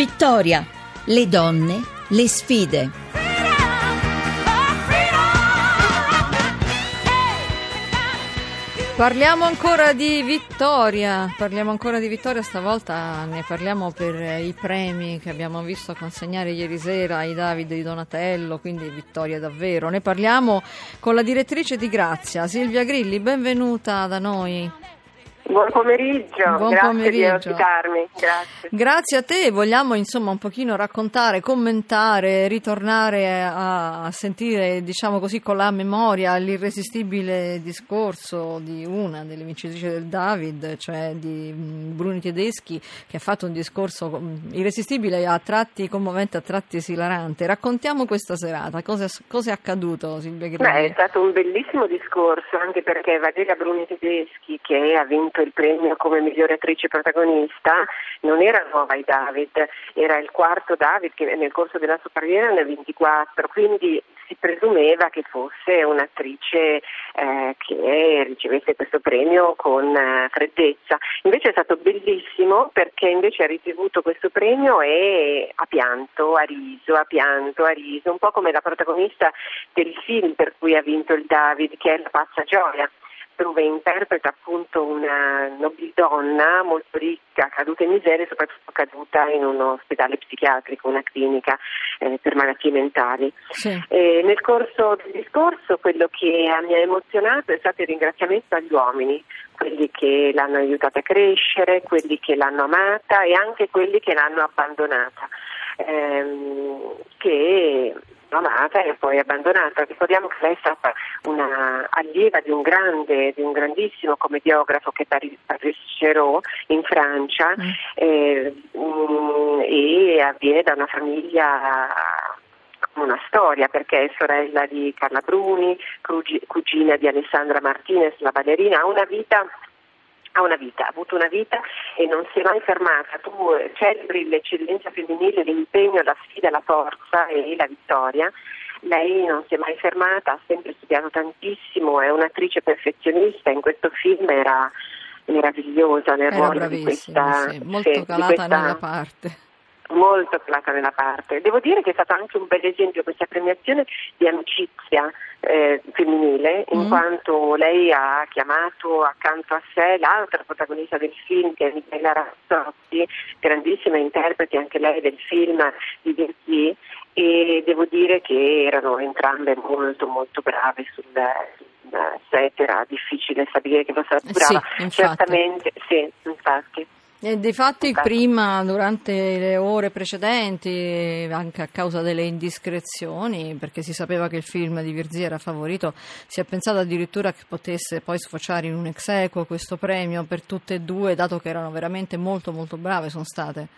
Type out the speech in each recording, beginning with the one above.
Vittoria, le donne, le sfide. Parliamo ancora di vittoria, parliamo ancora di vittoria, stavolta ne parliamo per i premi che abbiamo visto consegnare ieri sera ai Davide di Donatello, quindi vittoria davvero. Ne parliamo con la direttrice di Grazia, Silvia Grilli, benvenuta da noi. Buon pomeriggio, Buon grazie pomeriggio. di ospitarmi. Grazie. Grazie a te, vogliamo insomma un pochino raccontare, commentare, ritornare a, sentire, diciamo così, con la memoria l'irresistibile discorso di una delle vincitrici del David, cioè di mm, Bruni Tedeschi, che ha fatto un discorso mm, irresistibile a tratti commovente, a tratti esilarante. Raccontiamo questa serata, cosa, cosa è accaduto Silvia Beh, Grilli? è stato un bellissimo discorso anche perché Valeria Bruni Tedeschi, che ha vinto il premio come migliore attrice protagonista, non era nuova ai David, era il quarto David che nel corso della sua carriera ne ha 24, quindi si presumeva che fosse un'attrice eh, che ricevesse questo premio con eh, freddezza. Invece è stato bellissimo perché invece ha ricevuto questo premio e ha pianto, ha riso, ha pianto, ha riso, un po' come la protagonista del film per cui ha vinto il David, che è La pazza gioia dove interpreta appunto una nobildonna molto ricca, caduta in miseria e soprattutto caduta in un ospedale psichiatrico, una clinica eh, per malattie mentali. Sì. Eh, nel corso del discorso quello che mi ha emozionato è stato il ringraziamento agli uomini, quelli che l'hanno aiutata a crescere, quelli che l'hanno amata e anche quelli che l'hanno abbandonata. Ehm, che amata e poi abbandonata. Ricordiamo che lei è stata una allieva di un grande, di un grandissimo commediografo che è Paris, Chéreau in Francia Mm. eh, mm, e avviene da una famiglia una storia perché è sorella di Carla Bruni, cugi- cugina di Alessandra Martinez, la ballerina, ha una vita ha una vita, ha avuto una vita e non si è mai fermata. Tu eh, celebri l'eccellenza femminile, l'impegno, la sfida, la forza e la vittoria. Lei non si è mai fermata, ha sempre studiato tantissimo, è un'attrice perfezionista, in questo film era meravigliosa nel Era ruolo di questa, sì, molto calata questa- nella parte. Molto calata nella parte. Devo dire che è stato anche un bel esempio questa premiazione di amicizia eh, femminile, in Mm. quanto lei ha chiamato accanto a sé l'altra protagonista del film che è Michela Razzotti, grandissima interprete anche lei del film di Verdi e devo dire che erano entrambe molto molto brave sul, sul set, era difficile stabilire che fosse Eh brava. sì, infatti. Certamente, sì, infatti. E difatti Infatti. prima, durante le ore precedenti, anche a causa delle indiscrezioni, perché si sapeva che il film di Virzì era favorito, si è pensato addirittura che potesse poi sfociare in un ex equo questo premio per tutte e due, dato che erano veramente molto molto brave, sono state.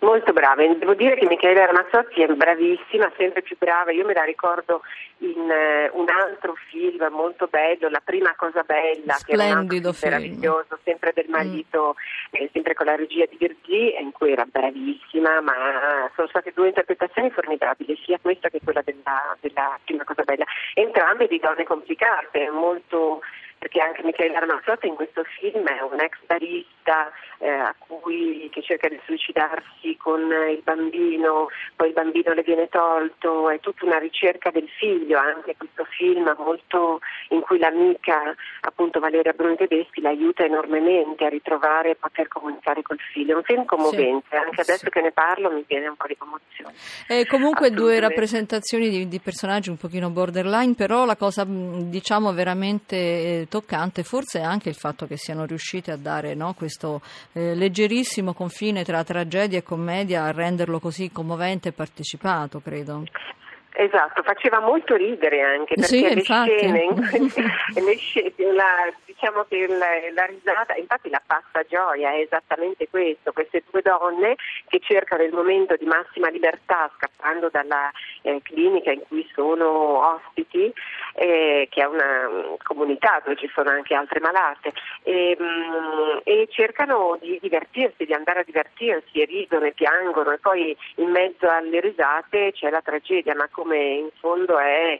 Molto brave, devo dire che Michela Ramazzotti è bravissima, sempre più brava, io me la ricordo in eh, un altro film molto bello, La prima cosa bella, Splendido che era un film. altro meraviglioso, sempre del marito, eh, sempre con la regia di Virgì, in cui era bravissima, ma sono state due interpretazioni formidabili, sia questa che quella della, della prima cosa bella, entrambe di donne complicate, molto perché anche Michela Ramazzotti in questo film è un ex barista eh, a cui, che cerca di suicidarsi con il bambino, poi il bambino le viene tolto, è tutta una ricerca del figlio anche questo film molto in cui l'amica appunto Valeria Bruni Tedeschi l'aiuta enormemente a ritrovare e poter comunicare col figlio. È un film commovente, anche adesso Sì. che ne parlo mi viene un po' di commozione. E comunque due rappresentazioni di, di personaggi un pochino borderline, però la cosa diciamo veramente eh, toccante forse anche il fatto che siano riusciti a dare no, questo eh, leggerissimo confine tra tragedia e commedia, a renderlo così commovente e partecipato, credo. Esatto, faceva molto ridere anche perché Sì, le scene, le scene- la- diciamo che la, la risata, infatti la passa gioia è esattamente questo, queste due donne che cercano il momento di massima libertà scappando dalla eh, clinica in cui sono ospiti, eh, che è una mm, comunità dove ci sono anche altre malate, e, mm, e cercano di divertirsi, di andare a divertirsi e ridono e piangono e poi in mezzo alle risate c'è la tragedia, ma come in fondo è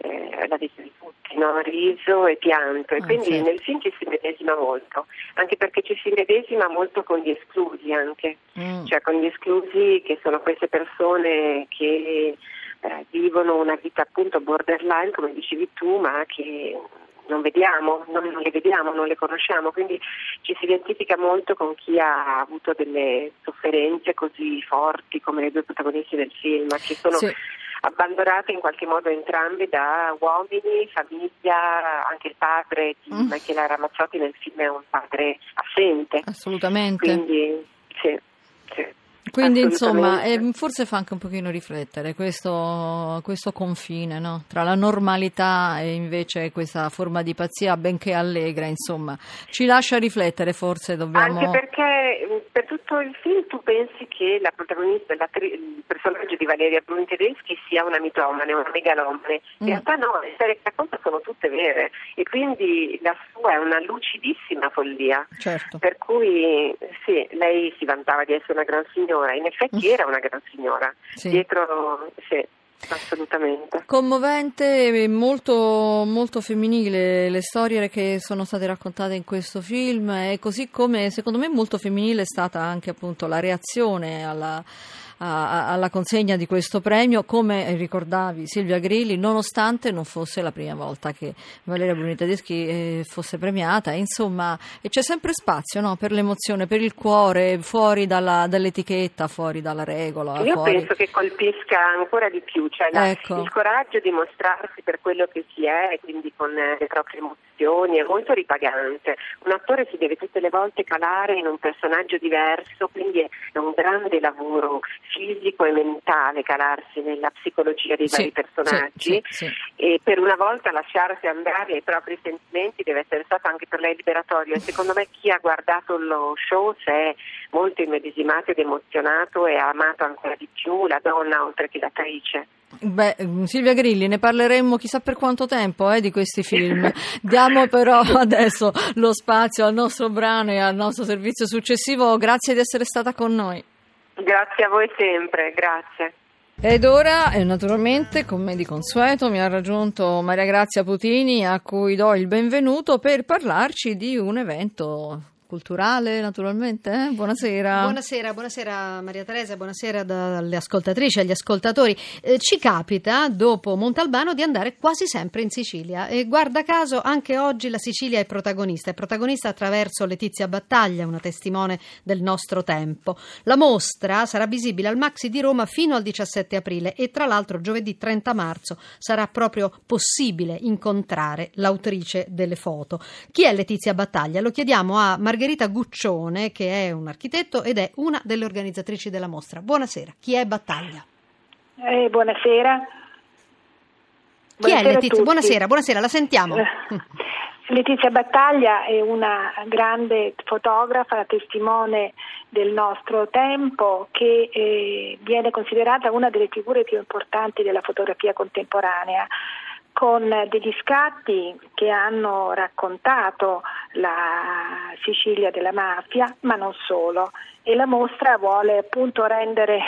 eh, la vita di tutti, no? riso e pianto e Ah, quindi certo. nel film ci si medesima molto, anche perché ci si medesima molto con gli esclusi anche, Mm. cioè con gli esclusi che sono queste persone che eh, vivono una vita appunto borderline come dicevi tu ma che non vediamo, non, non le vediamo, non le conosciamo, quindi ci si identifica molto con chi ha avuto delle sofferenze così forti come le due protagoniste del film, che sono Sì. Abbandonate in qualche modo entrambe da uomini, famiglia, anche il padre di Mm. Michela Ramazzotti nel film è un padre assente, Assolutamente. quindi sì, sì. Quindi insomma, eh, forse fa anche un pochino riflettere questo, questo confine no? tra la normalità e invece questa forma di pazzia, benché allegra, insomma, ci lascia riflettere, forse dobbiamo... Anche perché tutto il film tu pensi che la protagonista, l'attri- il personaggio di Valeria Bruni Tedeschi sia una mitomane, una megalomane. In Mm. realtà no, le storie che racconta sono tutte vere e quindi la sua è una lucidissima follia. Certo. Per cui sì, lei si vantava di essere una gran signora, in effetti era una gran signora. Sì. Dietro, sì, assolutamente. Commovente e molto, molto femminile le storie che sono state raccontate in questo film e così come secondo me molto femminile è stata anche appunto la reazione alla, a- alla consegna di questo premio, come ricordavi Silvia Grilli, nonostante non fosse la prima volta che Valeria Bruni Tedeschi eh, fosse premiata, insomma e c'è sempre spazio no, per l'emozione, per il cuore, fuori dalla- dall'etichetta, fuori dalla regola. Io fuori- penso che colpisca ancora di più, cioè la- Ecco. il coraggio di mostrarsi per quello che si è, quindi con eh, le proprie emozioni, è molto ripagante. Un attore si deve tutte le volte calare in un personaggio diverso, quindi è un grande lavoro fisico e mentale calarsi nella psicologia dei Sì, vari personaggi sì, sì. e per una volta lasciarsi andare ai propri sentimenti deve essere stato anche per lei liberatorio e secondo me chi ha guardato lo show si è molto immedesimato ed emozionato e ha amato ancora di più la donna oltre che l'attrice. Beh, mm, Silvia Grilli, ne parleremo chissà per quanto tempo eh, di questi film. Diamo però adesso lo spazio al nostro brano e al nostro servizio successivo. Grazie di essere stata con noi. Grazie a voi sempre, grazie. Ed ora, eh, naturalmente, come di consueto, mi ha raggiunto Maria Grazia Putini, a cui do il benvenuto per parlarci di un evento culturale, naturalmente. eh? Buonasera. Buonasera, buonasera Maria Teresa, buonasera dalle ascoltatrici agli ascoltatori. Eh, ci capita, dopo Montalbano, di andare quasi sempre in Sicilia e guarda caso anche oggi la Sicilia è protagonista, è protagonista attraverso Letizia Battaglia, una testimone del nostro tempo. La mostra sarà visibile al Maxi di Roma fino al 17 aprile e tra l'altro giovedì 30 marzo sarà proprio possibile incontrare l'autrice delle foto. Chi è Letizia Battaglia? Lo chiediamo a Margherita Guccione, che è un architetto ed è una delle organizzatrici della mostra. Buonasera, chi è Battaglia? Eh, buonasera. Chi è Buonasera a Letizia? Buonasera, buonasera, la sentiamo. Eh, Letizia Battaglia è una grande fotografa, testimone del nostro tempo, che eh, viene considerata una delle figure più importanti della fotografia contemporanea con degli scatti che hanno raccontato la Sicilia della mafia, ma non solo. E la mostra vuole appunto rendere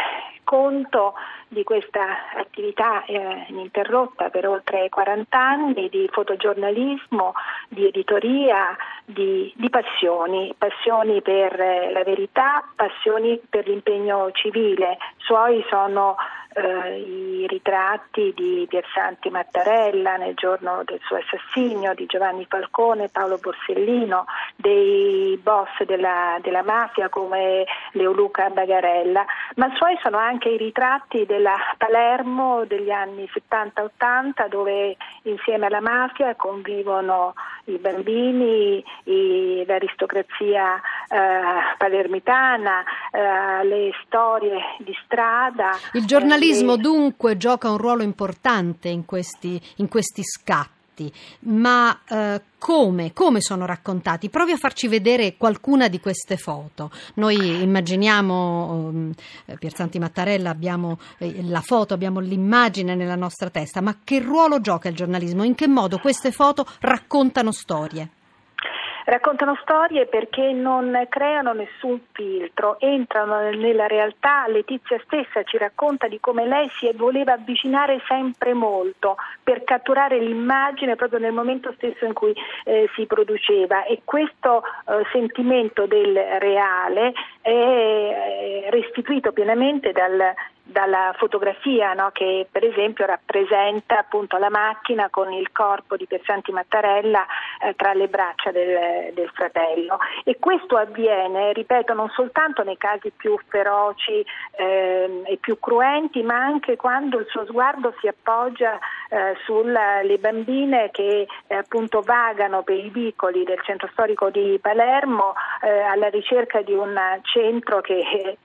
conto di questa attività eh, ininterrotta per oltre 40 anni di fotogiornalismo, di editoria, di, di passioni, passioni per eh, la verità, passioni per l'impegno civile. Suoi sono eh, i ritratti di Piersanti Mattarella nel giorno del suo assassinio, di Giovanni Falcone, Paolo Borsellino, dei boss della, della mafia come Leoluca Bagarella, ma suoi sono anche i ritratti della Palermo degli anni 70-80 dove insieme alla mafia convivono i bambini, i- l'aristocrazia eh, palermitana, eh, le storie di strada. Il giornalismo eh, dunque gioca un ruolo importante in questi, in questi scatti, ma eh, come, come sono raccontati? Provi a farci vedere qualcuna di queste foto. Noi immaginiamo um, eh, Pierzanti Mattarella, abbiamo eh, la foto, abbiamo l'immagine nella nostra testa, ma che ruolo gioca il giornalismo? In che modo queste foto raccontano storie? Raccontano storie perché non creano nessun filtro, entrano nella realtà. Letizia stessa ci racconta di come lei si voleva avvicinare sempre molto per catturare l'immagine proprio nel momento stesso in cui eh, si produceva e questo eh, sentimento del reale è eh, restituito pienamente dal, dalla fotografia no? che per esempio rappresenta appunto la macchina con il corpo di Piersanti Mattarella eh, tra le braccia del, del, fratello e questo avviene, ripeto, non soltanto nei casi più feroci eh, e più cruenti ma anche quando il suo sguardo si appoggia eh, sulle bambine che eh, appunto vagano per i vicoli del centro storico di Palermo eh, alla ricerca di un centro che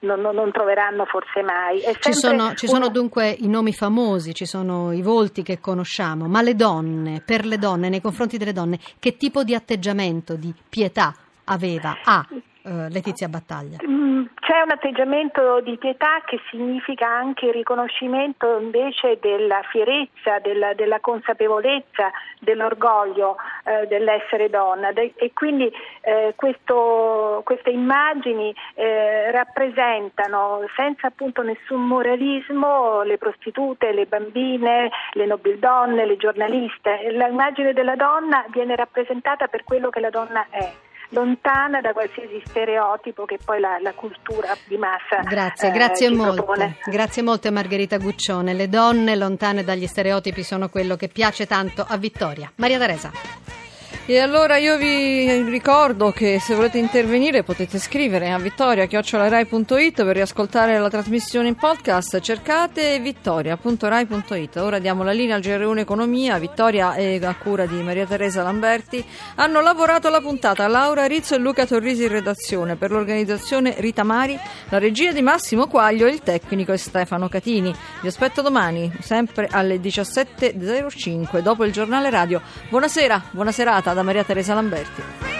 non, non troveranno forse mai. Ci sono, ci sono, dunque i nomi famosi, ci sono i volti che conosciamo, ma le donne, per le donne, nei confronti delle donne, che tipo di atteggiamento, di pietà aveva, ha eh, Letizia Battaglia? Mm, c'è un atteggiamento di pietà che significa anche il riconoscimento invece della fierezza, della, della consapevolezza, dell'orgoglio eh, dell'essere donna e quindi eh, questo, queste immagini eh, rappresentano senza appunto nessun moralismo le prostitute, le bambine, le nobildonne, le giornaliste. L'immagine della donna viene rappresentata per quello che la donna è lontana da qualsiasi stereotipo che poi la, la cultura di massa Grazie, eh, grazie molte. Grazie molte Margherita Guccione. Le donne lontane dagli stereotipi sono quello che piace tanto a Vittoria. Maria Teresa. E allora io vi ricordo che se volete intervenire potete scrivere a vittoria.rai.it per riascoltare la trasmissione in podcast. Cercate vittoria.rai.it. Ora diamo la linea al GR1 Economia. Vittoria e a cura di Maria Teresa Lamberti hanno lavorato la puntata Laura Rizzo e Luca Torrisi in redazione. Per l'organizzazione Rita Mari, la regia di Massimo Quaglio e il tecnico è Stefano Catini. Vi aspetto domani, sempre alle 17.05, dopo il giornale radio. Buonasera, buona serata da Maria Teresa Lamberti.